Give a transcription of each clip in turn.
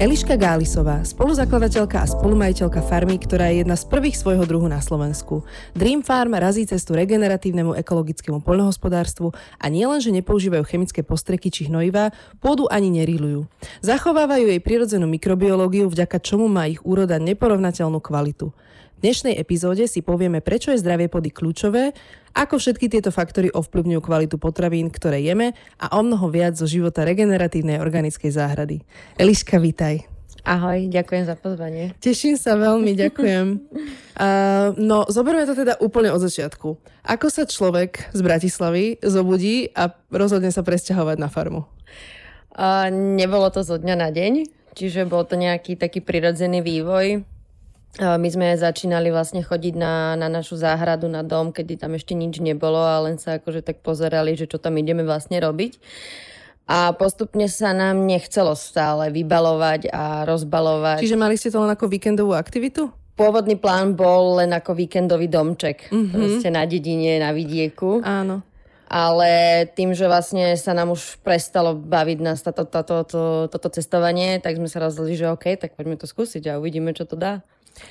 Eliška Gálisová, spoluzakladateľka a spolumajiteľka farmy, ktorá je jedna z prvých svojho druhu na Slovensku. Dream Farm razí cestu regeneratívnemu ekologickému poľnohospodárstvu a nielenže nepoužívajú chemické postreky či hnojivá, pôdu ani nerílujú. Zachovávajú jej prirodzenú mikrobiológiu, vďaka čomu má ich úroda neporovnateľnú kvalitu. Dnešnej epizóde si povieme, prečo je zdravie pôdy kľúčové, ako všetky tieto faktory ovplyvňujú kvalitu potravín, ktoré jeme a o mnoho viac zo života regeneratívnej organickej záhrady. Eliška, vítaj. Ahoj, ďakujem za pozvanie. Teším sa veľmi, ďakujem. Uh, no, zoberme to teda úplne od začiatku. Ako sa človek z Bratislavy zobudí a rozhodne sa presťahovať na farmu? Uh, nebolo to zo dňa na deň, čiže bol to nejaký taký prirodzený vývoj. My sme začínali vlastne chodiť na, na našu záhradu, na dom, kedy tam ešte nič nebolo a len sa akože tak pozerali, že čo tam ideme vlastne robiť. A postupne sa nám nechcelo stále vybalovať a rozbalovať. Čiže mali ste to len ako víkendovú aktivitu? Pôvodný plán bol len ako víkendový domček. Mm-hmm. Proste na dedine, na vidieku. Áno ale tým, že vlastne sa nám už prestalo baviť nás toto, toto, toto, toto cestovanie, tak sme sa rozhodli, že OK, tak poďme to skúsiť a uvidíme, čo to dá.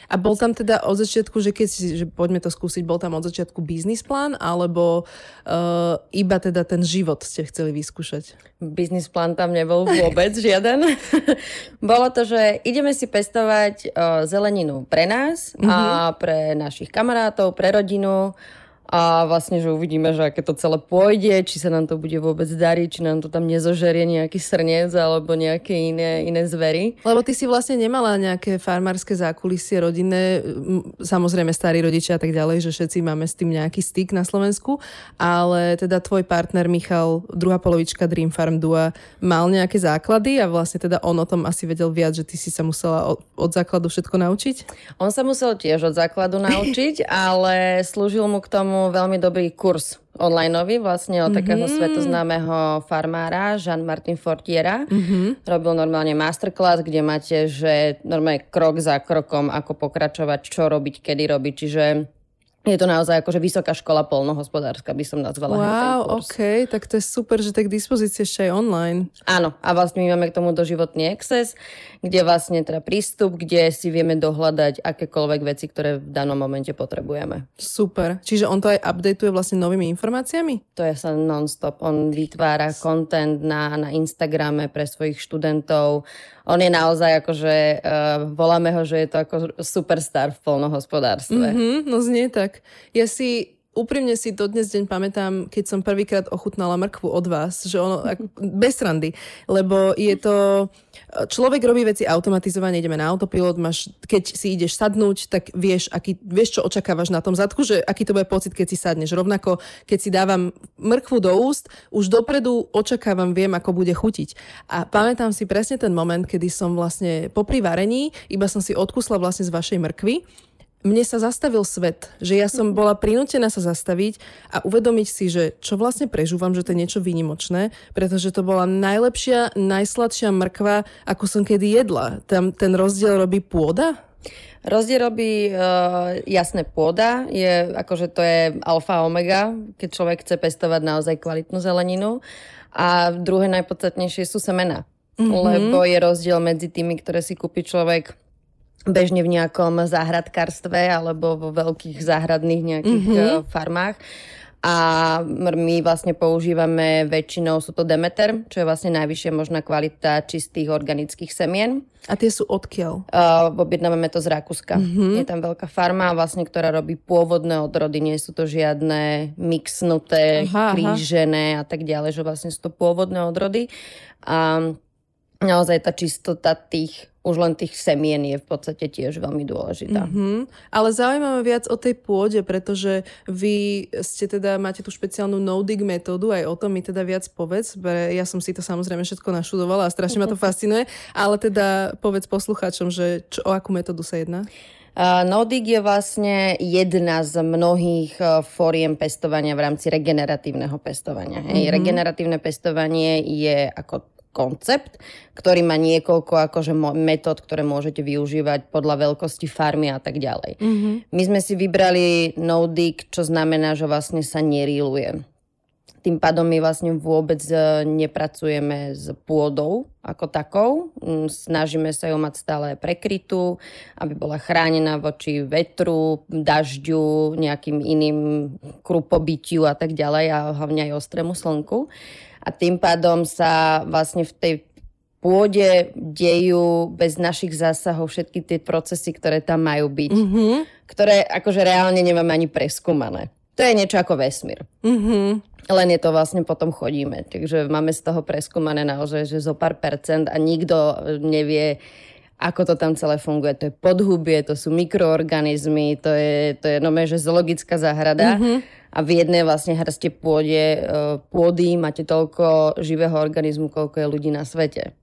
A bol tam teda od začiatku, že keď že poďme to skúsiť, bol tam od začiatku biznis plán, alebo uh, iba teda ten život ste chceli vyskúšať? Biznis plán tam nebol vôbec žiaden. Bolo to, že ideme si pestovať uh, zeleninu pre nás mm-hmm. a mhm. pre našich kamarátov, pre rodinu a vlastne, že uvidíme, že aké to celé pôjde, či sa nám to bude vôbec dariť, či nám to tam nezožerie nejaký srnec alebo nejaké iné, iné zvery. Lebo ty si vlastne nemala nejaké farmárske zákulisie rodinné, samozrejme starí rodičia a tak ďalej, že všetci máme s tým nejaký styk na Slovensku, ale teda tvoj partner Michal, druhá polovička Dream Farm Dua, mal nejaké základy a vlastne teda on o tom asi vedel viac, že ty si sa musela od, od základu všetko naučiť? On sa musel tiež od základu naučiť, ale slúžil mu k tomu veľmi dobrý kurz online vlastne od mm-hmm. takého svetoznámeho farmára Jean-Martin Fortiera. Mm-hmm. Robil normálne masterclass, kde máte, že normálne krok za krokom, ako pokračovať, čo robiť, kedy robiť. Čiže je to naozaj akože vysoká škola polnohospodárska, by som nazvala. Wow, OK, tak to je super, že tak k dispozícii ešte aj online. Áno, a vlastne my máme k tomu doživotný access, kde vlastne teda prístup, kde si vieme dohľadať akékoľvek veci, ktoré v danom momente potrebujeme. Super, čiže on to aj updateuje vlastne novými informáciami? To je sa non-stop, on vytvára content na, na Instagrame pre svojich študentov, on je naozaj akože, uh, voláme ho, že je to ako superstar v polnohospodárstve. Mm-hmm, no znie tak. Ja si úprimne si to dnes deň pamätám, keď som prvýkrát ochutnala mrkvu od vás, že ono, bez randy, lebo je to, človek robí veci automatizovane, ideme na autopilot, máš, keď si ideš sadnúť, tak vieš, aký, vieš, čo očakávaš na tom zadku, že aký to bude pocit, keď si sadneš. Rovnako, keď si dávam mrkvu do úst, už dopredu očakávam, viem, ako bude chutiť. A pamätám si presne ten moment, kedy som vlastne popri varení, iba som si odkusla vlastne z vašej mrkvy mne sa zastavil svet, že ja som bola prinútená sa zastaviť a uvedomiť si, že čo vlastne prežúvam, že to je niečo výnimočné, pretože to bola najlepšia, najsladšia mrkva, ako som kedy jedla. Tam ten rozdiel robí pôda? Rozdiel robí uh, jasné pôda, je, akože to je alfa omega, keď človek chce pestovať naozaj kvalitnú zeleninu. A druhé najpodstatnejšie sú semena. Mm-hmm. Lebo je rozdiel medzi tými, ktoré si kúpi človek bežne v nejakom záhradkárstve alebo vo veľkých záhradných nejakých mm-hmm. farmách. A my vlastne používame väčšinou, sú to Demeter, čo je vlastne najvyššia možná kvalita čistých organických semien. A tie sú odkiaľ? Uh, objednávame to z Rakúska. Mm-hmm. Je tam veľká farma, vlastne, ktorá robí pôvodné odrody, nie sú to žiadne mixnuté, aha, krížené aha. a tak ďalej, že vlastne sú to pôvodné odrody. A naozaj tá čistota tých už len tých semien je v podstate tiež veľmi dôležitá. Mm-hmm. Ale zaujímavé viac o tej pôde, pretože vy ste teda, máte tú špeciálnu no-dig metódu, aj o tom mi teda viac povedz, ja som si to samozrejme všetko našudovala a strašne ma to fascinuje, ale teda povedz poslucháčom, že čo, o akú metódu sa jedná? Nodik je vlastne jedna z mnohých fóriem pestovania v rámci regeneratívneho pestovania. Mm-hmm. Regeneratívne pestovanie je ako koncept, ktorý má niekoľko akože metód, ktoré môžete využívať podľa veľkosti farmy a tak ďalej. Mm-hmm. My sme si vybrali Nodik, čo znamená, že vlastne sa neríluje. Tým pádom my vlastne vôbec e, nepracujeme s pôdou ako takou. Mm, snažíme sa ju mať stále prekrytú, aby bola chránená voči vetru, dažďu, nejakým iným krupobytiu a tak ďalej a hlavne aj ostrému slnku. A tým pádom sa vlastne v tej pôde dejú bez našich zásahov všetky tie procesy, ktoré tam majú byť. Mm-hmm. Ktoré akože reálne nemáme ani preskúmané. To je niečo ako vesmír. Mm-hmm. Len je to vlastne potom chodíme. Takže máme z toho preskúmané naozaj, že zo pár percent a nikto nevie, ako to tam celé funguje. To je podhubie, to sú mikroorganizmy, to je, to je no, že zoologická záhrada. Mm-hmm. A v jednej vlastne hrste pôde, e, pôdy máte toľko živého organizmu, koľko je ľudí na svete.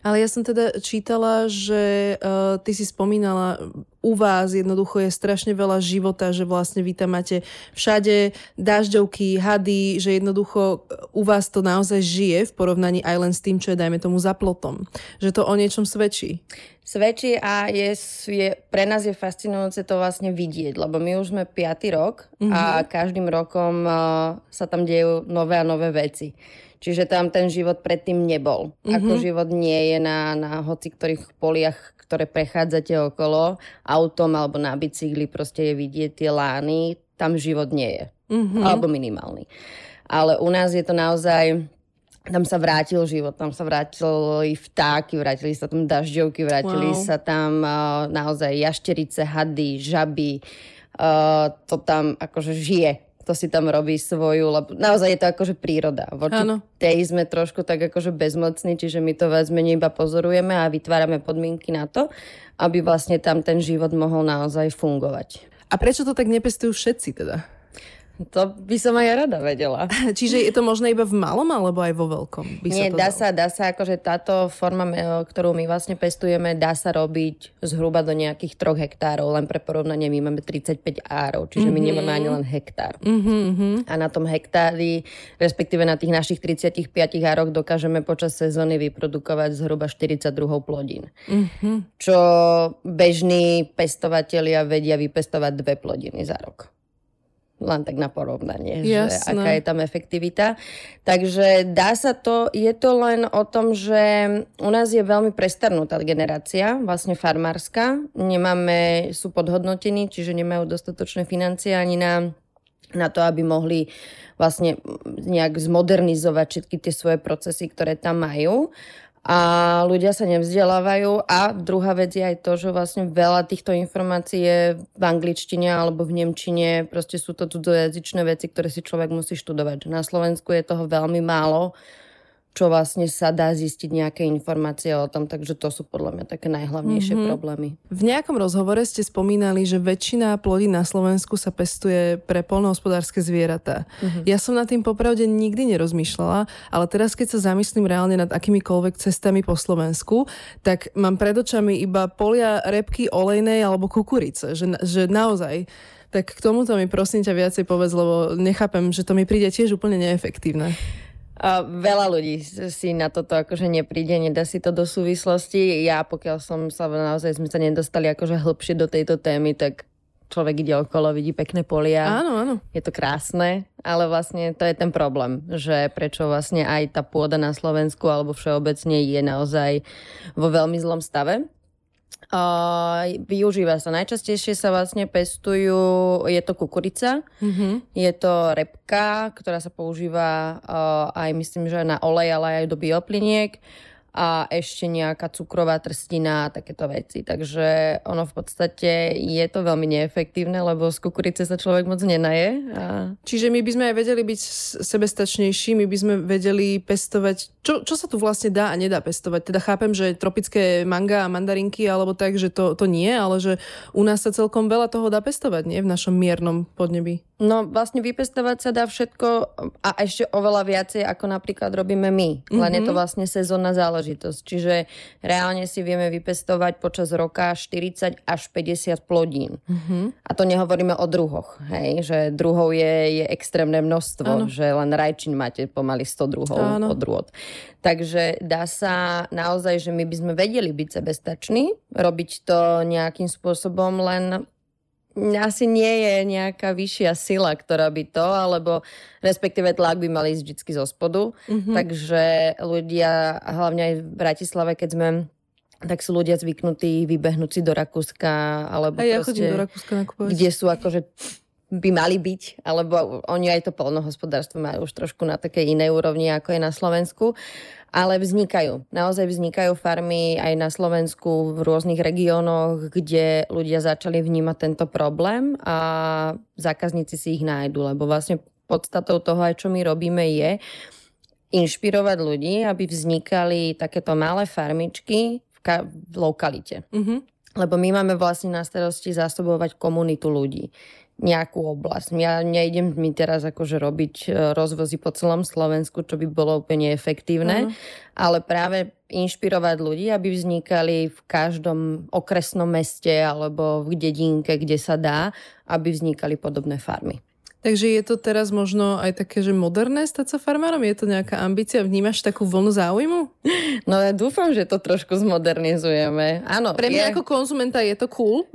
Ale ja som teda čítala, že uh, ty si spomínala, u vás jednoducho je strašne veľa života, že vlastne vy tam máte všade dažďovky, hady, že jednoducho u vás to naozaj žije v porovnaní aj len s tým, čo je dajme tomu za plotom. Že to o niečom svedčí. Svedčí a je, je, pre nás je fascinujúce to vlastne vidieť, lebo my už sme piatý rok mm-hmm. a každým rokom uh, sa tam dejú nové a nové veci. Čiže tam ten život predtým nebol. Mm-hmm. Ako život nie je na, na hoci ktorých poliach, ktoré prechádzate okolo, autom alebo na bicykli, proste je vidieť tie lány, tam život nie je. Mm-hmm. Alebo minimálny. Ale u nás je to naozaj tam sa vrátil život, tam sa vrátili vtáky, vrátili sa tam dažďovky, vrátili wow. sa tam uh, naozaj jašterice, hady, žaby. Uh, to tam akože žije to si tam robí svoju, lebo naozaj je to akože príroda. Voči ano. tej sme trošku tak akože bezmocní, čiže my to viac menej iba pozorujeme a vytvárame podmienky na to, aby vlastne tam ten život mohol naozaj fungovať. A prečo to tak nepestujú všetci teda? To by som aj rada vedela. Čiže je to možné iba v malom alebo aj vo veľkom? By Nie, sa dá, sa, dá sa, akože táto forma, ktorú my vlastne pestujeme, dá sa robiť zhruba do nejakých troch hektárov. Len pre porovnanie my máme 35 árov, čiže mm-hmm. my mhm. nemáme ani len hektár. Mm-hmm. A na tom hektári, respektíve na tých našich 35 ároch dokážeme počas sezóny vyprodukovať zhruba 42 plodín. Mm-hmm. Čo bežní pestovatelia vedia vypestovať dve plodiny za rok len tak na porovnanie, Jasné. že aká je tam efektivita. Takže dá sa to, je to len o tom, že u nás je veľmi prestarnutá generácia, vlastne farmárska. Nemáme, sú podhodnotení, čiže nemajú dostatočné financie ani na na to, aby mohli vlastne nejak zmodernizovať všetky tie svoje procesy, ktoré tam majú a ľudia sa nevzdelávajú. A druhá vec je aj to, že vlastne veľa týchto informácií je v angličtine alebo v nemčine, proste sú to cudzojazyčné veci, ktoré si človek musí študovať. Na Slovensku je toho veľmi málo čo vlastne sa dá zistiť nejaké informácie o tom, takže to sú podľa mňa také najhlavnejšie mm-hmm. problémy. V nejakom rozhovore ste spomínali, že väčšina plodí na Slovensku sa pestuje pre polnohospodárske zvieratá. Mm-hmm. Ja som nad tým popravde nikdy nerozmýšľala, ale teraz keď sa zamyslím reálne nad akýmikoľvek cestami po Slovensku, tak mám pred očami iba polia repky olejnej alebo kukurice, že, že naozaj tak k tomuto mi prosím ťa viacej povedz, lebo nechápem, že to mi príde tiež úplne neefektívne. A veľa ľudí si na toto akože nepríde, nedá si to do súvislosti. Ja, pokiaľ som sa naozaj sme sa nedostali akože hĺbšie do tejto témy, tak človek ide okolo, vidí pekné polia. Áno, áno. Je to krásne, ale vlastne to je ten problém, že prečo vlastne aj tá pôda na Slovensku alebo všeobecne je naozaj vo veľmi zlom stave. Uh, využíva sa. Najčastejšie sa vlastne pestujú, je to kukurica, mm-hmm. je to repka, ktorá sa používa uh, aj myslím, že na olej, ale aj do biopliniek a ešte nejaká cukrová trstina a takéto veci. Takže ono v podstate je to veľmi neefektívne, lebo z kukurice sa človek moc nenaje. A... Čiže my by sme aj vedeli byť sebestačnejší, my by sme vedeli pestovať čo, čo sa tu vlastne dá a nedá pestovať? Teda chápem, že tropické manga a mandarinky alebo tak, že to, to nie, ale že u nás sa celkom veľa toho dá pestovať, nie? V našom miernom podnebí. No vlastne vypestovať sa dá všetko a ešte oveľa viacej, ako napríklad robíme my. Len mm-hmm. je to mhm. vlastne sezónna záležitosť. Čiže reálne si vieme vypestovať počas roka 40 až 50 plodín. Mm-hmm. A to nehovoríme o druhoch. Hej? Že druhov je, je extrémne množstvo. Áno. Že len rajčin máte pomaly 100 druhov od druhot. Takže dá sa naozaj, že my by sme vedeli byť sebestační, robiť to nejakým spôsobom, len asi nie je nejaká vyššia sila, ktorá by to, alebo respektíve tlak by mali ísť vždy zo spodu. Mm-hmm. Takže ľudia, hlavne aj v Bratislave, keď sme tak sú ľudia zvyknutí vybehnúť si do Rakúska, alebo aj ja proste, do Rakúska nakupovať. kde sú akože by mali byť, alebo oni aj to polnohospodárstvo majú už trošku na takej inej úrovni, ako je na Slovensku. Ale vznikajú. Naozaj vznikajú farmy aj na Slovensku v rôznych regiónoch, kde ľudia začali vnímať tento problém a zákazníci si ich nájdu, lebo vlastne podstatou toho, aj čo my robíme, je inšpirovať ľudí, aby vznikali takéto malé farmičky v, ka- v lokalite. Mm-hmm. Lebo my máme vlastne na starosti zásobovať komunitu ľudí nejakú oblasť. Ja nejdem mi teraz akože robiť e, rozvozy po celom Slovensku, čo by bolo úplne efektívne, uh-huh. ale práve inšpirovať ľudí, aby vznikali v každom okresnom meste alebo v dedinke, kde sa dá, aby vznikali podobné farmy. Takže je to teraz možno aj také, že moderné stať sa farmárom? Je to nejaká ambícia? Vnímaš takú vlnu záujmu? No ja dúfam, že to trošku zmodernizujeme. Áno. Pre mňa je... ako konzumenta je to cool,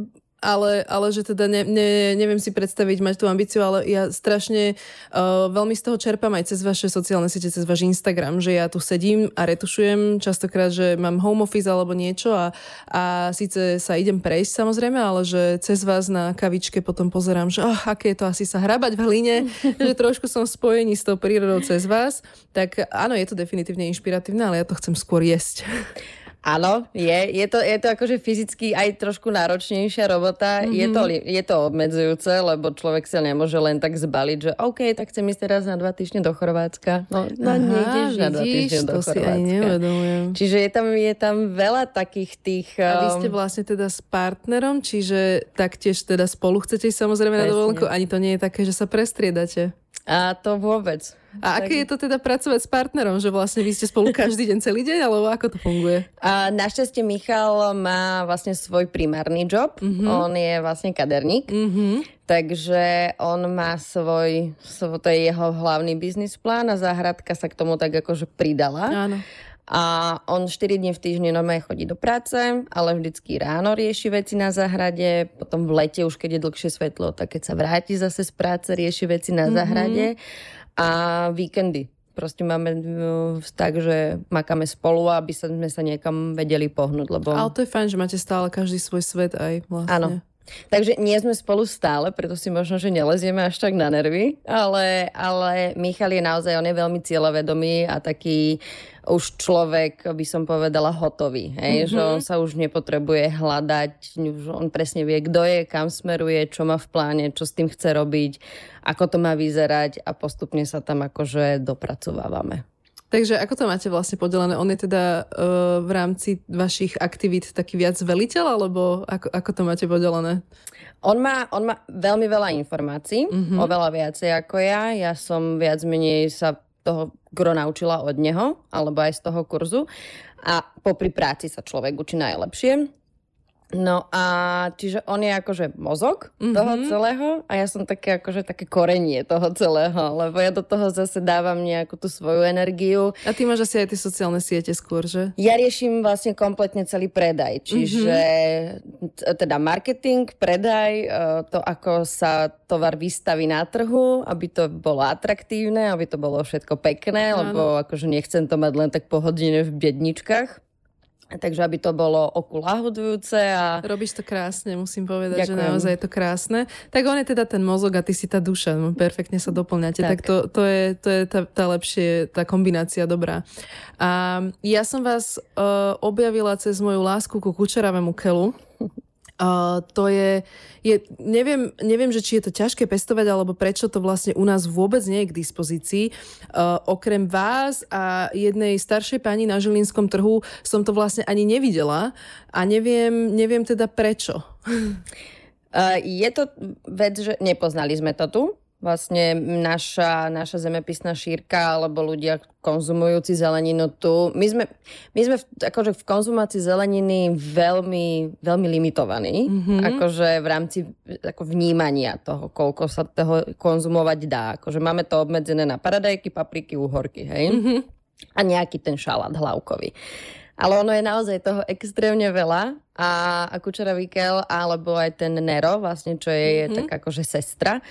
ale, ale že teda ne, ne, neviem si predstaviť mať tú ambíciu, ale ja strašne uh, veľmi z toho čerpám aj cez vaše sociálne siete, cez váš Instagram, že ja tu sedím a retušujem častokrát, že mám home office alebo niečo a, a síce sa idem prejsť samozrejme, ale že cez vás na kavičke potom pozerám, že oh, aké je to asi sa hrabať v hline, že trošku som spojení s tou prírodou cez vás, tak áno, je to definitívne inšpiratívne, ale ja to chcem skôr jesť. Áno, je. Je to, je to akože fyzicky aj trošku náročnejšia robota. Mm-hmm. Je, to, je to obmedzujúce, lebo človek sa nemôže len tak zbaliť, že OK, tak chcem ísť teraz na dva týždne do Chorvátska. No, no Aha, nejdeš na dva týždne do Chorvátska. Čiže je tam, je tam veľa takých tých... Um... A vy ste um, vlastne teda s partnerom, čiže taktiež teda spolu chcete ísť samozrejme Presne. na dovolenku. Ani to nie je také, že sa prestriedate. A to vôbec. A aké je to teda pracovať s partnerom, že vlastne vy ste spolu každý deň celý deň, alebo ako to funguje? A našťastie Michal má vlastne svoj primárny job. Mm-hmm. On je vlastne kaderník. Mm-hmm. Takže on má svoj, svoj, to je jeho hlavný biznis plán a záhradka sa k tomu tak akože pridala. Áno. A on 4 dní v týždni normálne chodí do práce, ale vždycky ráno rieši veci na záhrade, potom v lete už keď je dlhšie svetlo, tak keď sa vráti zase z práce, rieši veci na mm-hmm. A víkendy. Proste máme no, tak, že makáme spolu, aby sme sa niekam vedeli pohnúť. Lebo... Ale to je fajn, že máte stále každý svoj svet aj vlastne. Áno, Takže nie sme spolu stále, preto si možno, že nelezieme až tak na nervy, ale, ale Michal je naozaj, on je veľmi cieľavedomý a taký už človek, by som povedala, hotový. Hej? Mm-hmm. Že on sa už nepotrebuje hľadať, už on presne vie, kto je, kam smeruje, čo má v pláne, čo s tým chce robiť, ako to má vyzerať a postupne sa tam akože dopracovávame. Takže ako to máte vlastne podelené? On je teda uh, v rámci vašich aktivít taký viac veliteľ, alebo ako, ako to máte podelené? On má, on má veľmi veľa informácií, mm-hmm. oveľa viacej ako ja. Ja som viac menej sa toho gro naučila od neho, alebo aj z toho kurzu. A popri práci sa človek učí najlepšie. No a čiže on je akože mozog mm-hmm. toho celého a ja som také akože také korenie toho celého, lebo ja do toho zase dávam nejakú tú svoju energiu. A ty máš asi aj tie sociálne siete skôr, že? Ja riešim vlastne kompletne celý predaj, čiže mm-hmm. teda marketing, predaj, e, to ako sa tovar vystaví na trhu, aby to bolo atraktívne, aby to bolo všetko pekné, Áno. lebo akože nechcem to mať len tak pohodine v biedničkách. Takže aby to bolo oku lahodujúce a... Robíš to krásne, musím povedať, Ďakujem. že naozaj je to krásne. Tak on je teda ten mozog a ty si tá duša, no, perfektne sa doplňate, tak, tak to, to je, to je tá, tá lepšie, tá kombinácia dobrá. A ja som vás uh, objavila cez moju lásku ku kučeravému kelu To je, je neviem, neviem, že či je to ťažké pestovať, alebo prečo to vlastne u nás vôbec nie je k dispozícii. Uh, okrem vás a jednej staršej pani na Žilinskom trhu som to vlastne ani nevidela a neviem, neviem teda prečo. Uh, je to vec, že nepoznali sme to tu, vlastne naša, naša zemepisná šírka alebo ľudia konzumujúci zeleninu tu. My sme, my sme v, akože v konzumácii zeleniny veľmi, veľmi limitovaní, mm-hmm. akože v rámci ako vnímania toho, koľko sa toho konzumovať dá. Akože máme to obmedzené na paradajky, papriky, uhorky, hej? Mm-hmm. A nejaký ten šalát hlavkový. Ale ono je naozaj toho extrémne veľa a, a Kučera Vikel alebo aj ten Nero, vlastne, čo je, mm-hmm. je tak akože sestra,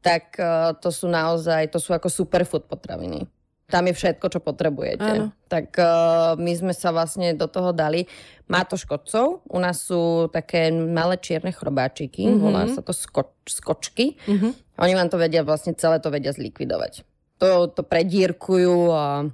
tak uh, to sú naozaj, to sú ako superfood potraviny. Tam je všetko, čo potrebujete. Áno. Tak uh, my sme sa vlastne do toho dali. Má to škodcov. U nás sú také malé čierne chrobáčiky. Mm-hmm. Volá sa to sko- skočky. Mm-hmm. Oni vám to vedia, vlastne celé to vedia zlikvidovať. To, to predírkujú a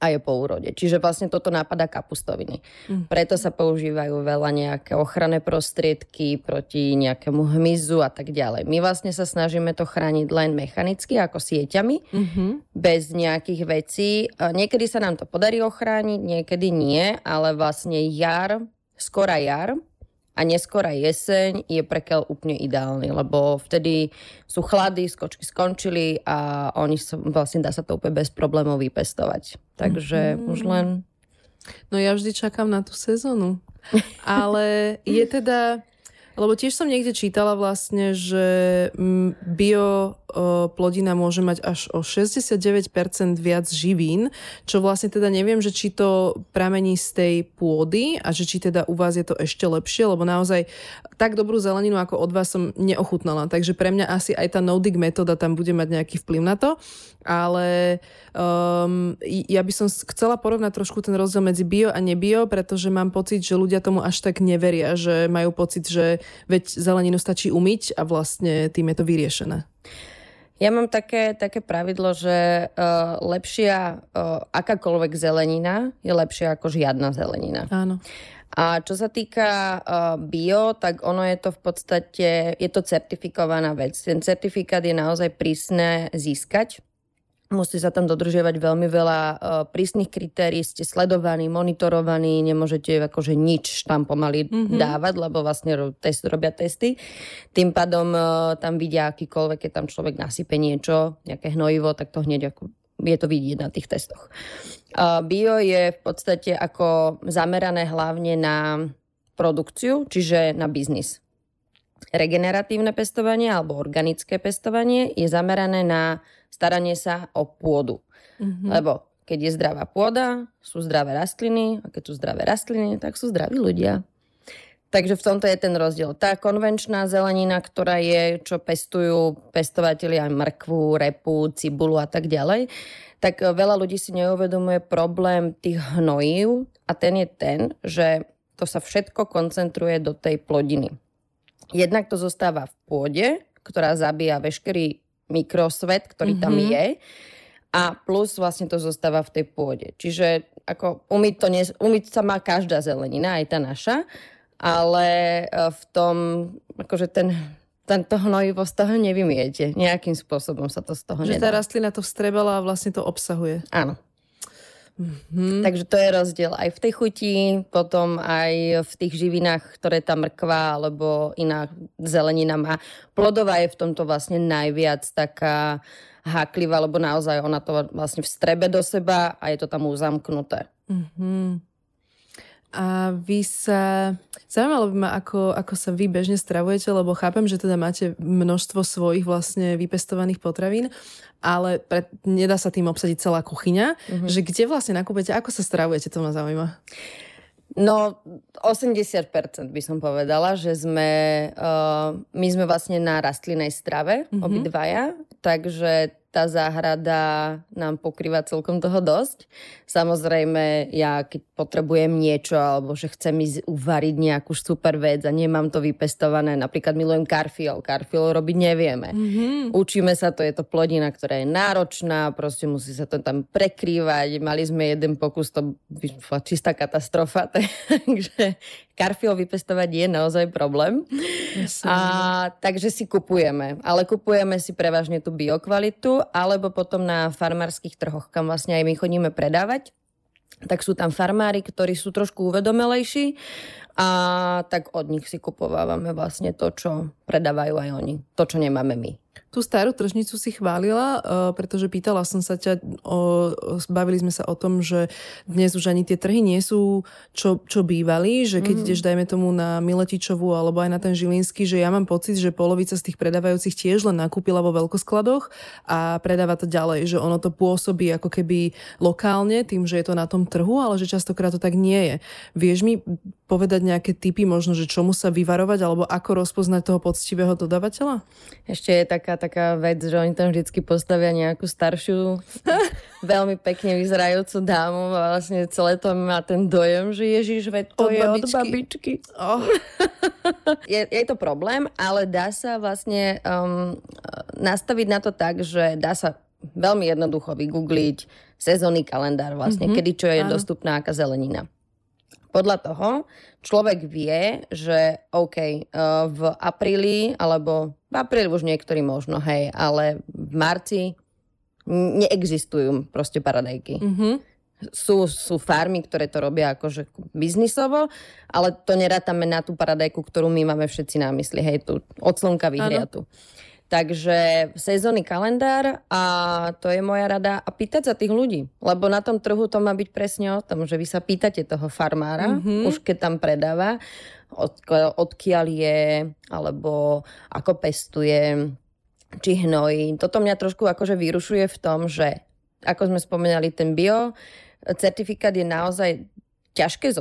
a je po úrode. Čiže vlastne toto napadá kapustoviny. Mm. Preto sa používajú veľa nejaké ochranné prostriedky proti nejakému hmyzu a tak ďalej. My vlastne sa snažíme to chrániť len mechanicky, ako sieťami, mm-hmm. bez nejakých vecí. Niekedy sa nám to podarí ochrániť, niekedy nie, ale vlastne jar, skora jar, a neskôr aj jeseň je prekel úplne ideálny, lebo vtedy sú chlady, skočky skončili a oni sa, vlastne dá sa to úplne bez problémov vypestovať. Takže mm-hmm. už len... No ja vždy čakám na tú sezónu. Ale je teda lebo tiež som niekde čítala vlastne, že mm, bio plodina môže mať až o 69% viac živín, čo vlastne teda neviem, že či to pramení z tej pôdy a že či teda u vás je to ešte lepšie, lebo naozaj tak dobrú zeleninu ako od vás som neochutnala, takže pre mňa asi aj tá no-dig metóda tam bude mať nejaký vplyv na to, ale um, ja by som chcela porovnať trošku ten rozdiel medzi bio a nebio, pretože mám pocit, že ľudia tomu až tak neveria, že majú pocit, že veď zeleninu stačí umyť a vlastne tým je to vyriešené. Ja mám také, také pravidlo, že uh, lepšia uh, akákoľvek zelenina je lepšia ako žiadna zelenina. Áno. A čo sa týka uh, bio, tak ono je to v podstate, je to certifikovaná vec. Ten certifikát je naozaj prísne získať Musí sa tam dodržiavať veľmi veľa uh, prísnych kritérií, ste sledovaní, monitorovaní, nemôžete akože nič tam pomaly mm-hmm. dávať, lebo vlastne test, robia testy. Tým pádom uh, tam vidia akýkoľvek, keď tam človek nasype niečo, nejaké hnojivo, tak to hneď ako je to vidieť na tých testoch. Uh, bio je v podstate ako zamerané hlavne na produkciu, čiže na biznis. Regeneratívne pestovanie alebo organické pestovanie je zamerané na staranie sa o pôdu. Mm-hmm. Lebo keď je zdravá pôda, sú zdravé rastliny a keď sú zdravé rastliny, tak sú zdraví ľudia. Takže v tomto je ten rozdiel. Tá konvenčná zelenina, ktorá je, čo pestujú pestovateľi aj mrkvu, repu, cibulu a tak ďalej, tak veľa ľudí si neuvedomuje problém tých hnojív a ten je ten, že to sa všetko koncentruje do tej plodiny. Jednak to zostáva v pôde, ktorá zabíja veškerý mikrosvet, ktorý mm-hmm. tam mhm. je. A plus vlastne to zostáva v tej pôde. Čiže ako umyť, to nie, umyť sa má každá zelenina, aj tá naša, ale e, v tom, akože ten, tento hnojivo z toho nevymiete. Nejakým spôsobom sa to z toho Že nedá. tá rastlina to vstrebala a vlastne to obsahuje. Áno. Mm-hmm. Takže to je rozdiel aj v tej chuti, potom aj v tých živinách, ktoré tá mrkva alebo iná zelenina má. Plodová je v tomto vlastne najviac taká háklivá, lebo naozaj ona to vlastne vstrebe do seba a je to tam uzamknuté. Mm-hmm. A vy sa... Zaujímalo by ma, ako, ako sa vy bežne stravujete, lebo chápem, že teda máte množstvo svojich vlastne vypestovaných potravín, ale pre, nedá sa tým obsadiť celá kuchyňa. Mm-hmm. Že kde vlastne nakúpete, ako sa stravujete, to ma zaujíma. No, 80% by som povedala, že sme, uh, my sme vlastne na rastlinnej strave, mm-hmm. obidvaja, takže tá záhrada nám pokrýva celkom toho dosť. Samozrejme, ja keď potrebujem niečo, alebo že chcem ísť uvariť nejakú super vec a nemám to vypestované, napríklad milujem karfiol, karfiol robiť nevieme. Mm-hmm. Učíme sa, to je to plodina, ktorá je náročná, proste musí sa to tam prekrývať. Mali sme jeden pokus, to vyšla čistá katastrofa, takže karfiol vypestovať je naozaj problém. Jasne. A takže si kupujeme. Ale kupujeme si prevažne tú biokvalitu, alebo potom na farmárskych trhoch, kam vlastne aj my chodíme predávať tak sú tam farmári, ktorí sú trošku uvedomelejší a tak od nich si kupovávame vlastne to, čo predávajú aj oni. To, čo nemáme my. Tú starú tržnicu si chválila, uh, pretože pýtala som sa ťa, o, bavili sme sa o tom, že dnes už ani tie trhy nie sú, čo, čo bývali, že keď mm. ideš, dajme tomu, na Miletičovú alebo aj na ten Žilinský, že ja mám pocit, že polovica z tých predávajúcich tiež len nakúpila vo veľkoskladoch a predáva to ďalej, že ono to pôsobí ako keby lokálne, tým, že je to na tom trhu, ale že častokrát to tak nie je. Vieš mi povedať nejaké typy možno, že čomu sa vyvarovať alebo ako rozpoznať toho poctivého dodávateľa? Ešte je taká, taká vec, že oni tam vždy postavia nejakú staršiu, veľmi pekne vyzerajúcu dámu a vlastne celé to má ten dojem, že Ježiš, veď to od je babičky. od babičky. Oh. je, je to problém, ale dá sa vlastne um, nastaviť na to tak, že dá sa veľmi jednoducho vygoogliť sezónny kalendár vlastne, mm-hmm. kedy čo je Áno. dostupná aká zelenina. Podľa toho človek vie, že OK, eh, v apríli, alebo v apríli už niektorí možno, hej, ale v marci neexistujú proste paradajky. Mm-hmm. Sú, sú farmy, ktoré to robia akože biznisovo, ale to nerátame na tú paradajku, ktorú my máme všetci na mysli, hej, tu od slnka vyhriatu. Ano. Takže sezónny kalendár a to je moja rada a pýtať sa tých ľudí. Lebo na tom trhu to má byť presne o tom, že vy sa pýtate toho farmára, mm-hmm. už keď tam predáva, od, odkiaľ je, alebo ako pestuje, či hnojí. Toto mňa trošku akože vyrušuje v tom, že ako sme spomínali, ten bio certifikát je naozaj ťažké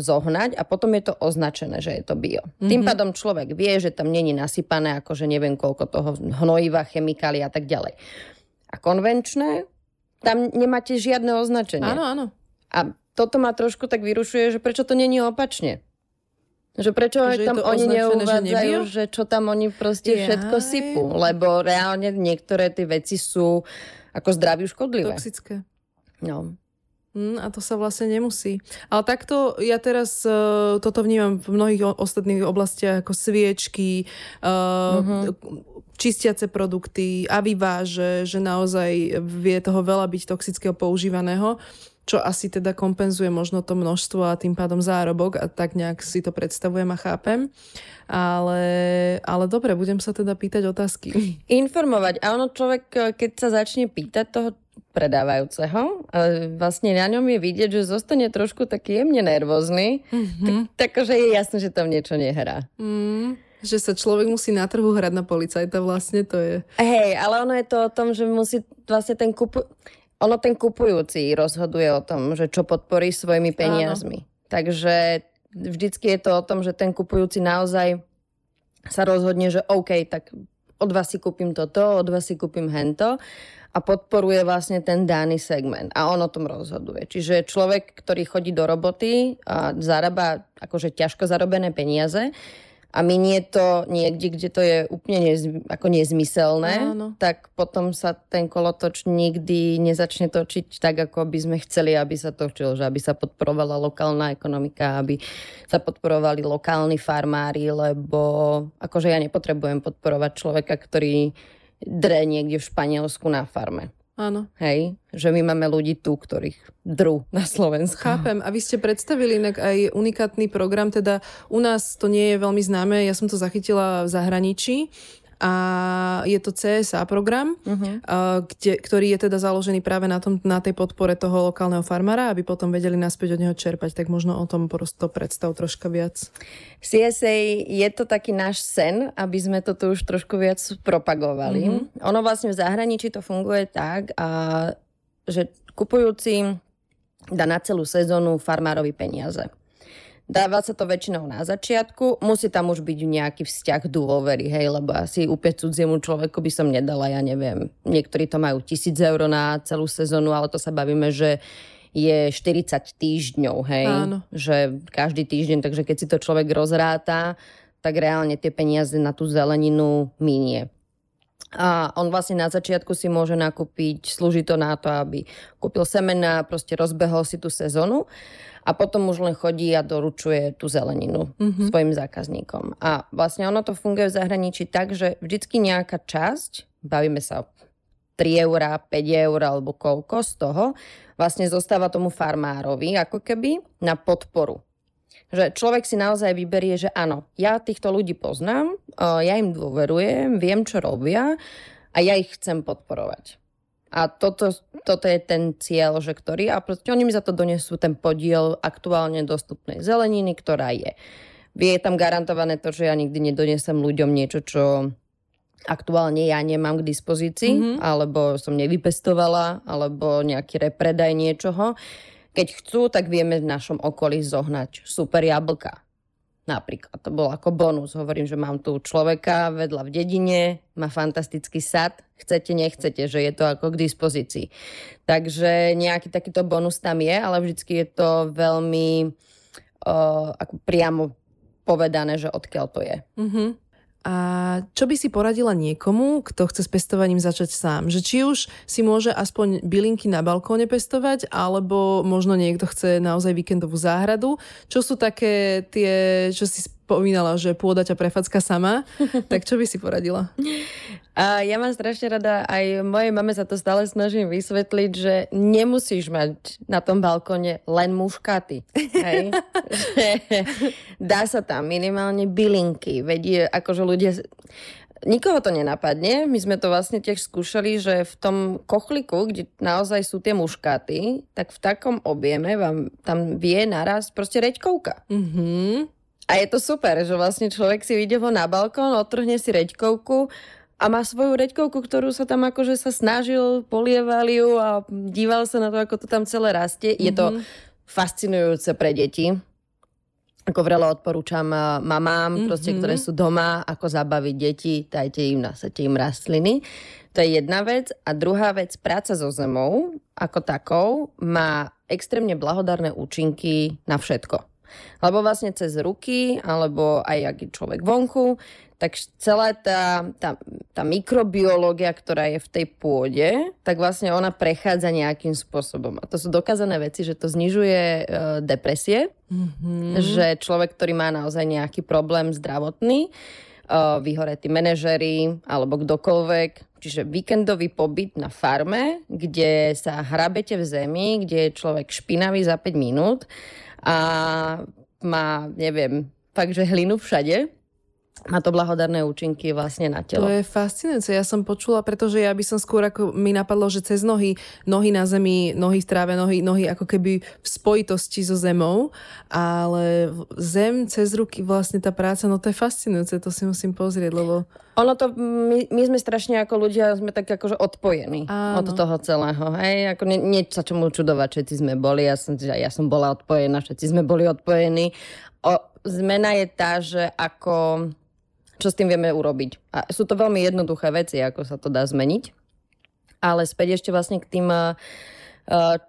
zohnať a potom je to označené, že je to bio. Mm-hmm. Tým pádom človek vie, že tam není nasypané akože neviem koľko toho hnojiva, chemikálie a tak ďalej. A konvenčné, tam nemáte žiadne označenie. Áno, áno. A toto ma trošku tak vyrušuje, že prečo to není opačne. Že prečo že tam oni neuvádzajú, že, že čo tam oni proste Jaj. všetko sypú. Lebo reálne niektoré tie veci sú ako zdraví škodlivé. Toxické. No. Mm, a to sa vlastne nemusí. Ale takto ja teraz uh, toto vnímam v mnohých o, ostatných oblastiach ako sviečky, uh, uh-huh. čistiace produkty, aviváže, že naozaj vie toho veľa byť toxického používaného čo asi teda kompenzuje možno to množstvo a tým pádom zárobok a tak nejak si to predstavujem a chápem. Ale, ale dobre, budem sa teda pýtať otázky. Informovať. A ono človek, keď sa začne pýtať toho predávajúceho. Vlastne na ňom je vidieť, že zostane trošku taký jemne nervózny. Mm-hmm. Tak, takže je jasné, že tam niečo nehrá. Mm. Že sa človek musí na trhu hrať na policajta vlastne, to je... Hej, ale ono je to o tom, že musí vlastne ten kupu... Ono ten kupujúci rozhoduje o tom, že čo podporí svojimi peniazmi. Áno. Takže vždycky je to o tom, že ten kupujúci naozaj sa rozhodne, že OK, tak od vás si kúpim toto, od vás si kúpim hento a podporuje vlastne ten daný segment a on o tom rozhoduje. Čiže človek, ktorý chodí do roboty a zarába akože ťažko zarobené peniaze a minie to niekde, kde to je úplne nez, ako nezmyselné, Áno. tak potom sa ten kolotoč nikdy nezačne točiť tak, ako by sme chceli, aby sa točil, že aby sa podporovala lokálna ekonomika, aby sa podporovali lokálni farmári, lebo akože ja nepotrebujem podporovať človeka, ktorý dre niekde v Španielsku na farme. Áno. Hej, že my máme ľudí tu, ktorých dru na Slovensku. Chápem. A vy ste predstavili inak aj unikátny program, teda u nás to nie je veľmi známe, ja som to zachytila v zahraničí a je to CSA program, uh-huh. kde, ktorý je teda založený práve na, tom, na tej podpore toho lokálneho farmára, aby potom vedeli naspäť od neho čerpať. Tak možno o tom prosto predstav troška viac. CSA je to taký náš sen, aby sme to tu už trošku viac propagovali. Uh-huh. Ono vlastne v zahraničí to funguje tak, a, že kupujúci dá na celú sezónu farmárovi peniaze. Dáva sa to väčšinou na začiatku, musí tam už byť nejaký vzťah dôvery, hej, lebo asi úplne cudziemu človeku by som nedala, ja neviem. Niektorí to majú tisíc eur na celú sezónu, ale to sa bavíme, že je 40 týždňov, hej. Áno. Že každý týždeň, takže keď si to človek rozráta, tak reálne tie peniaze na tú zeleninu minie. A on vlastne na začiatku si môže nakúpiť, slúži to na to, aby kúpil semena, proste rozbehol si tú sezónu a potom už len chodí a doručuje tú zeleninu mm-hmm. svojim zákazníkom. A vlastne ono to funguje v zahraničí tak, že vždycky nejaká časť, bavíme sa o 3 eur, 5 eur alebo koľko z toho, vlastne zostáva tomu farmárovi ako keby na podporu že človek si naozaj vyberie, že áno, ja týchto ľudí poznám, ja im dôverujem, viem, čo robia a ja ich chcem podporovať. A toto, toto je ten cieľ, že ktorý, a proste oni mi za to donesú ten podiel aktuálne dostupnej zeleniny, ktorá je. Je tam garantované to, že ja nikdy nedonesem ľuďom niečo, čo aktuálne ja nemám k dispozícii, mm-hmm. alebo som nevypestovala, alebo nejaký repredaj niečoho. Keď chcú, tak vieme v našom okolí zohnať super jablka. Napríklad, to bolo ako bonus. Hovorím, že mám tu človeka vedľa v dedine, má fantastický sad, chcete, nechcete, že je to ako k dispozícii. Takže nejaký takýto bonus tam je, ale vždycky je to veľmi uh, ako priamo povedané, že odkiaľ to je. Mm-hmm. A čo by si poradila niekomu, kto chce s pestovaním začať sám? Že či už si môže aspoň bylinky na balkóne pestovať, alebo možno niekto chce naozaj víkendovú záhradu. Čo sú také tie, čo si spomínala, že pôda ťa prefacka sama, tak čo by si poradila? A ja mám strašne rada, aj mojej mame sa to stále snažím vysvetliť, že nemusíš mať na tom balkone len muškaty. Hej? Dá sa tam minimálne bylinky. Vedie, akože ľudia nikoho to nenapadne. My sme to vlastne tiež skúšali, že v tom kochliku, kde naozaj sú tie muškáty, tak v takom objeme vám tam vie naraz proste reďkovka. Mm-hmm. A je to super, že vlastne človek si vyjde von na balkón, otrhne si reďkovku a má svoju reďkovku, ktorú sa tam akože sa snažil, polieval ju a díval sa na to, ako to tam celé rastie. Mm-hmm. Je to mhm. fascinujúce pre deti. Ako vrelo odporúčam eh, mamám, mm-hmm. proste, ktoré sú doma, ako zabaviť deti, dajte im, nasete im rastliny. To je jedna vec. A druhá vec, práca so zemou ako takou má extrémne blahodárne účinky na všetko. Lebo vlastne cez ruky, alebo aj ak je človek vonku, tak celá tá, tá, tá mikrobiológia, ktorá je v tej pôde, tak vlastne ona prechádza nejakým spôsobom. A to sú dokázané veci, že to znižuje e, depresie, mm-hmm. že človek, ktorý má naozaj nejaký problém zdravotný, e, vyhoretí manažery alebo kdokoľvek, čiže víkendový pobyt na farme, kde sa hrabete v zemi, kde je človek špinavý za 5 minút a má, neviem, fakt, že hlinu všade, má to blahodárne účinky vlastne na telo. To je fascinujúce. Ja som počula, pretože ja by som skôr ako mi napadlo, že cez nohy, nohy na zemi, nohy v tráve, nohy, nohy ako keby v spojitosti so zemou, ale zem cez ruky vlastne tá práca, no to je fascinujúce, to si musím pozrieť, lebo... Ono to, my, my sme strašne ako ľudia, sme tak akože odpojení Áno. od toho celého, hej, ako nie, nie sa čomu čudovať, všetci sme boli, ja som, ja som bola odpojená, všetci sme boli odpojení. O, zmena je tá, že ako čo s tým vieme urobiť. A sú to veľmi jednoduché veci, ako sa to dá zmeniť. Ale späť ešte vlastne k tým, eh,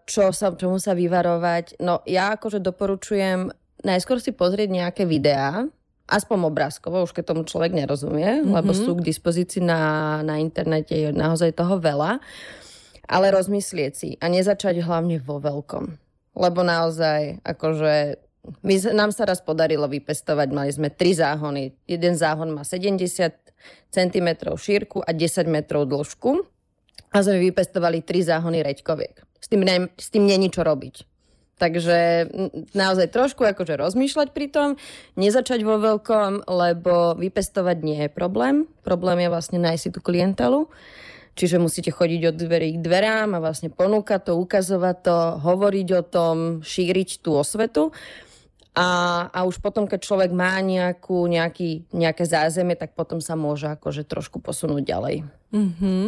čo sa, čomu sa vyvarovať. No ja akože doporučujem najskôr si pozrieť nejaké videá, aspoň obrázkovo, už keď tomu človek nerozumie, mm-hmm. lebo sú k dispozícii na, na internete je naozaj toho veľa, ale rozmyslieť si a nezačať hlavne vo veľkom. Lebo naozaj, akože my, nám sa raz podarilo vypestovať, mali sme tri záhony. Jeden záhon má 70 cm šírku a 10 metrov dĺžku a sme vypestovali tri záhony reďkoviek. S tým, ne, s tým nie čo robiť. Takže naozaj trošku akože rozmýšľať pri tom, nezačať vo veľkom, lebo vypestovať nie je problém. Problém je vlastne nájsť si tú klientelu. Čiže musíte chodiť od dverí k dverám a vlastne ponúkať to, ukazovať to, hovoriť o tom, šíriť tú osvetu. A, a už potom, keď človek má nejakú, nejaký, nejaké zázemie, tak potom sa môže akože trošku posunúť ďalej. Mm-hmm.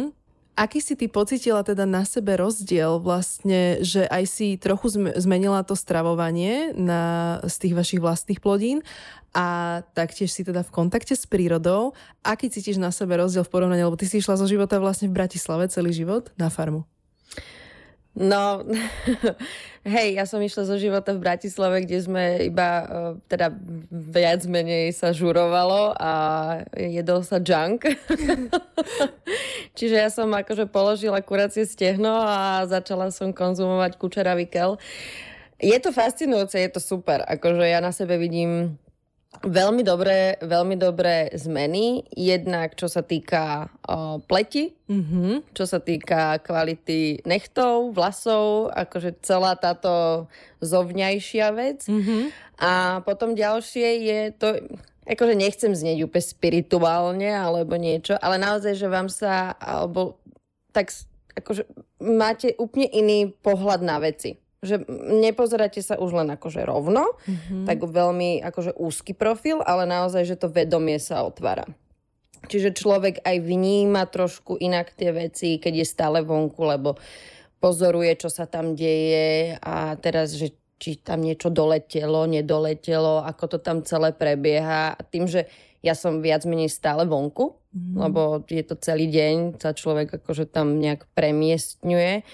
Aký si ty pocitila teda na sebe rozdiel vlastne, že aj si trochu zmenila to stravovanie na, z tých vašich vlastných plodín a taktiež si teda v kontakte s prírodou. Aký cítiš na sebe rozdiel v porovnaní, lebo ty si išla zo života vlastne v Bratislave celý život na farmu? No, hej, ja som išla zo života v Bratislave, kde sme iba, e, teda viac menej sa žurovalo a jedol sa junk. Čiže ja som akože položila kuracie stehno a začala som konzumovať kučeravikel. Je to fascinujúce, je to super. Akože ja na sebe vidím Veľmi dobré, veľmi dobré zmeny. Jednak čo sa týka o, pleti, mm-hmm. čo sa týka kvality nechtov, vlasov, akože celá táto zovňajšia vec. Mm-hmm. A potom ďalšie je to, akože nechcem znieť úplne spirituálne alebo niečo, ale naozaj, že vám sa, alebo tak akože máte úplne iný pohľad na veci že nepozeráte sa už len akože rovno, mm-hmm. tak veľmi akože úzky profil, ale naozaj, že to vedomie sa otvára. Čiže človek aj vníma trošku inak tie veci, keď je stále vonku, lebo pozoruje, čo sa tam deje a teraz, že či tam niečo doletelo, nedoletelo, ako to tam celé prebieha. A tým, že ja som viac menej stále vonku, mm. lebo je to celý deň, sa človek akože tam nejak premiestňuje,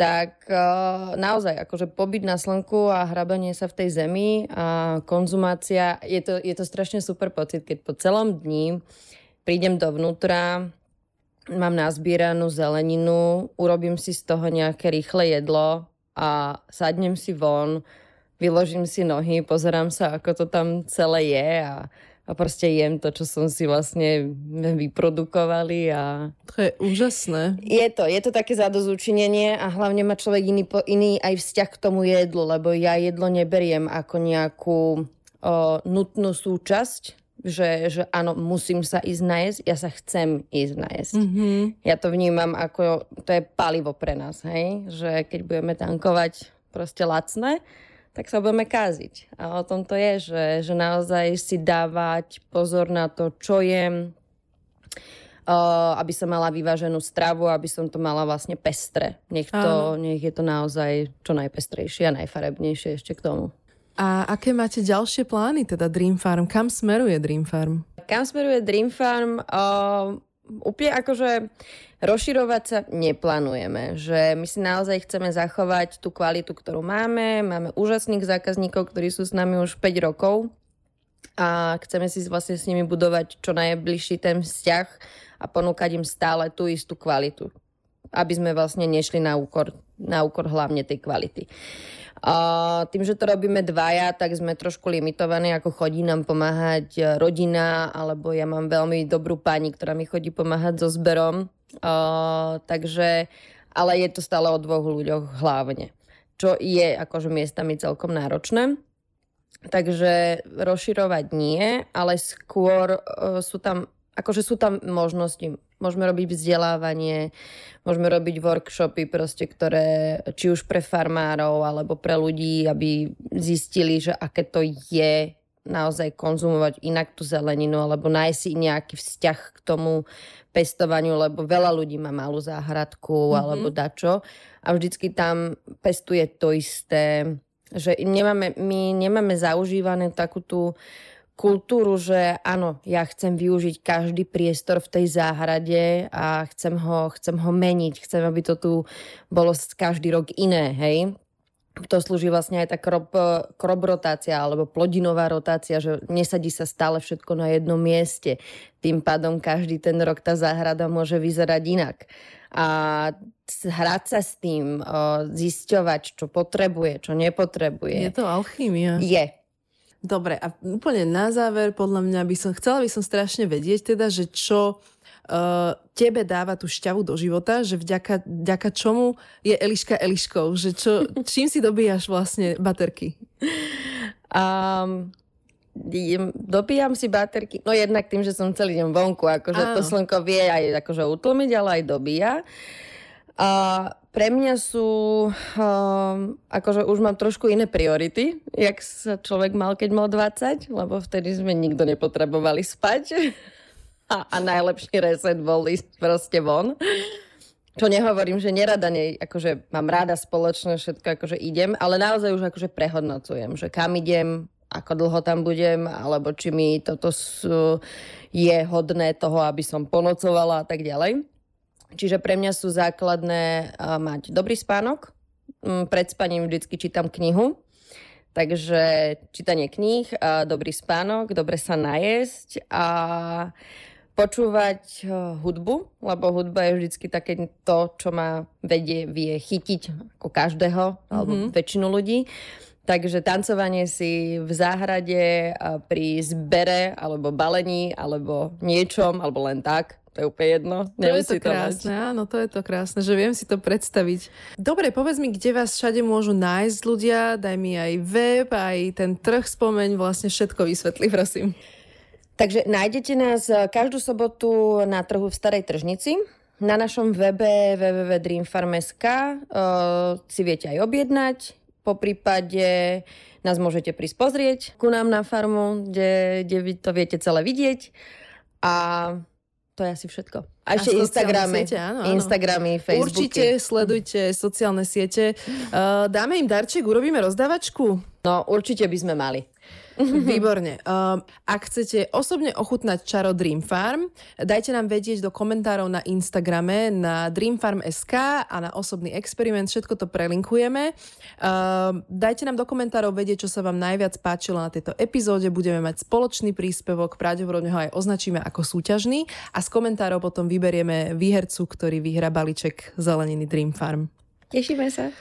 tak uh, naozaj, akože pobyt na slnku a hrabanie sa v tej zemi a konzumácia, je to, je to strašne super pocit, keď po celom dni prídem dovnútra, mám nazbieranú zeleninu, urobím si z toho nejaké rýchle jedlo a sadnem si von, vyložím si nohy, pozerám sa, ako to tam celé je a a proste jem to, čo som si vlastne vyprodukovali a... To je úžasné. Je to, je to také zadozúčinenie a hlavne má človek iný, iný aj vzťah k tomu jedlu, lebo ja jedlo neberiem ako nejakú o, nutnú súčasť, že, že áno, musím sa ísť najesť, ja sa chcem ísť najesť. Mm-hmm. Ja to vnímam ako, to je palivo pre nás, hej? Že keď budeme tankovať proste lacné, tak sa budeme káziť. A o tom to je, že, že naozaj si dávať pozor na to, čo jem, uh, aby som mala vyváženú stravu, aby som to mala vlastne pestre. Nech, to, nech je to naozaj čo najpestrejšie a najfarebnejšie ešte k tomu. A aké máte ďalšie plány, teda Dream Farm? Kam smeruje Dream Farm? Kam smeruje Dream Farm? Uh, úplne akože rozširovať sa neplánujeme, že my si naozaj chceme zachovať tú kvalitu, ktorú máme. Máme úžasných zákazníkov, ktorí sú s nami už 5 rokov a chceme si vlastne s nimi budovať čo najbližší ten vzťah a ponúkať im stále tú istú kvalitu, aby sme vlastne nešli na úkor, na úkor hlavne tej kvality. Tým, že to robíme dvaja, tak sme trošku limitovaní, ako chodí nám pomáhať rodina, alebo ja mám veľmi dobrú pani, ktorá mi chodí pomáhať so zberom. A, takže, ale je to stále o dvoch ľuďoch hlavne, čo je akože miestami celkom náročné. Takže rozširovať nie, ale skôr uh, sú tam akože sú tam možnosti. Môžeme robiť vzdelávanie, môžeme robiť workshopy, proste, ktoré či už pre farmárov alebo pre ľudí, aby zistili, že aké to je naozaj konzumovať inak tú zeleninu alebo nájsť si nejaký vzťah k tomu pestovaniu, lebo veľa ľudí má malú záhradku mm-hmm. alebo dačo a vždycky tam pestuje to isté, že nemáme, my nemáme zaužívané takú tú kultúru, že áno, ja chcem využiť každý priestor v tej záhrade a chcem ho, chcem ho meniť, chcem, aby to tu bolo každý rok iné, hej. To slúži vlastne aj tá krop, krop rotácia alebo plodinová rotácia, že nesadí sa stále všetko na jednom mieste. Tým pádom každý ten rok tá záhrada môže vyzerať inak. A hrať sa s tým, zisťovať, čo potrebuje, čo nepotrebuje. Je to alchýmia. Je, Dobre, a úplne na záver, podľa mňa by som, chcela by som strašne vedieť teda, že čo uh, tebe dáva tú šťavu do života, že vďaka, vďaka čomu je Eliška Eliškou, že čo, čím si dobíjaš vlastne baterky? Um, dobíjam si baterky, no jednak tým, že som celý deň vonku, akože to slnko vie aj akože utlmiť, ale aj dobíja. A pre mňa sú, um, akože už mám trošku iné priority, jak sa človek mal, keď mal 20, lebo vtedy sme nikto nepotrebovali spať. A, a najlepší reset bol ísť proste von. Čo nehovorím, že nerada, nej, akože mám rada spoločné, všetko akože idem, ale naozaj už akože prehodnocujem, že kam idem, ako dlho tam budem, alebo či mi toto sú, je hodné toho, aby som ponocovala a tak ďalej. Čiže pre mňa sú základné mať dobrý spánok. Mm, pred spaním vždycky čítam knihu. Takže čítanie kníh, dobrý spánok, dobre sa najesť a počúvať eh, hudbu, lebo hudba je vždycky také to, čo ma vedie, vie chytiť ako každého, mm-hmm. alebo mhm. väčšinu ľudí. Takže tancovanie si v záhrade pri zbere alebo balení alebo niečom, alebo len tak, to je úplne jedno. To je to krásne, mať. áno, to je to krásne, že viem si to predstaviť. Dobre, povedz mi, kde vás všade môžu nájsť ľudia, daj mi aj web, aj ten trh spomeň, vlastne všetko vysvetli, prosím. Takže nájdete nás eh, každú sobotu na trhu v Starej tržnici. Na našom webe www.dreamfarm.sk uh, si viete aj objednať. Po prípade nás môžete prísť pozrieť ku nám na farmu, kde, kde vy to viete celé vidieť. A to je asi všetko. A ešte a Instagramy, siete, áno, áno. Instagramy, Facebooky. Určite sledujte sociálne siete. Uh, dáme im darček, urobíme rozdávačku? No, určite by sme mali. Výborne. Um, ak chcete osobne ochutnať čaro Dream Farm, dajte nám vedieť do komentárov na Instagrame na dreamfarm.sk a na osobný experiment. Všetko to prelinkujeme. Um, dajte nám do komentárov vedieť, čo sa vám najviac páčilo na tejto epizóde. Budeme mať spoločný príspevok, pravdepodobne ho aj označíme ako súťažný a z komentárov potom vyberieme výhercu, ktorý vyhrá balíček zeleniny Dream Farm. Tešíme sa.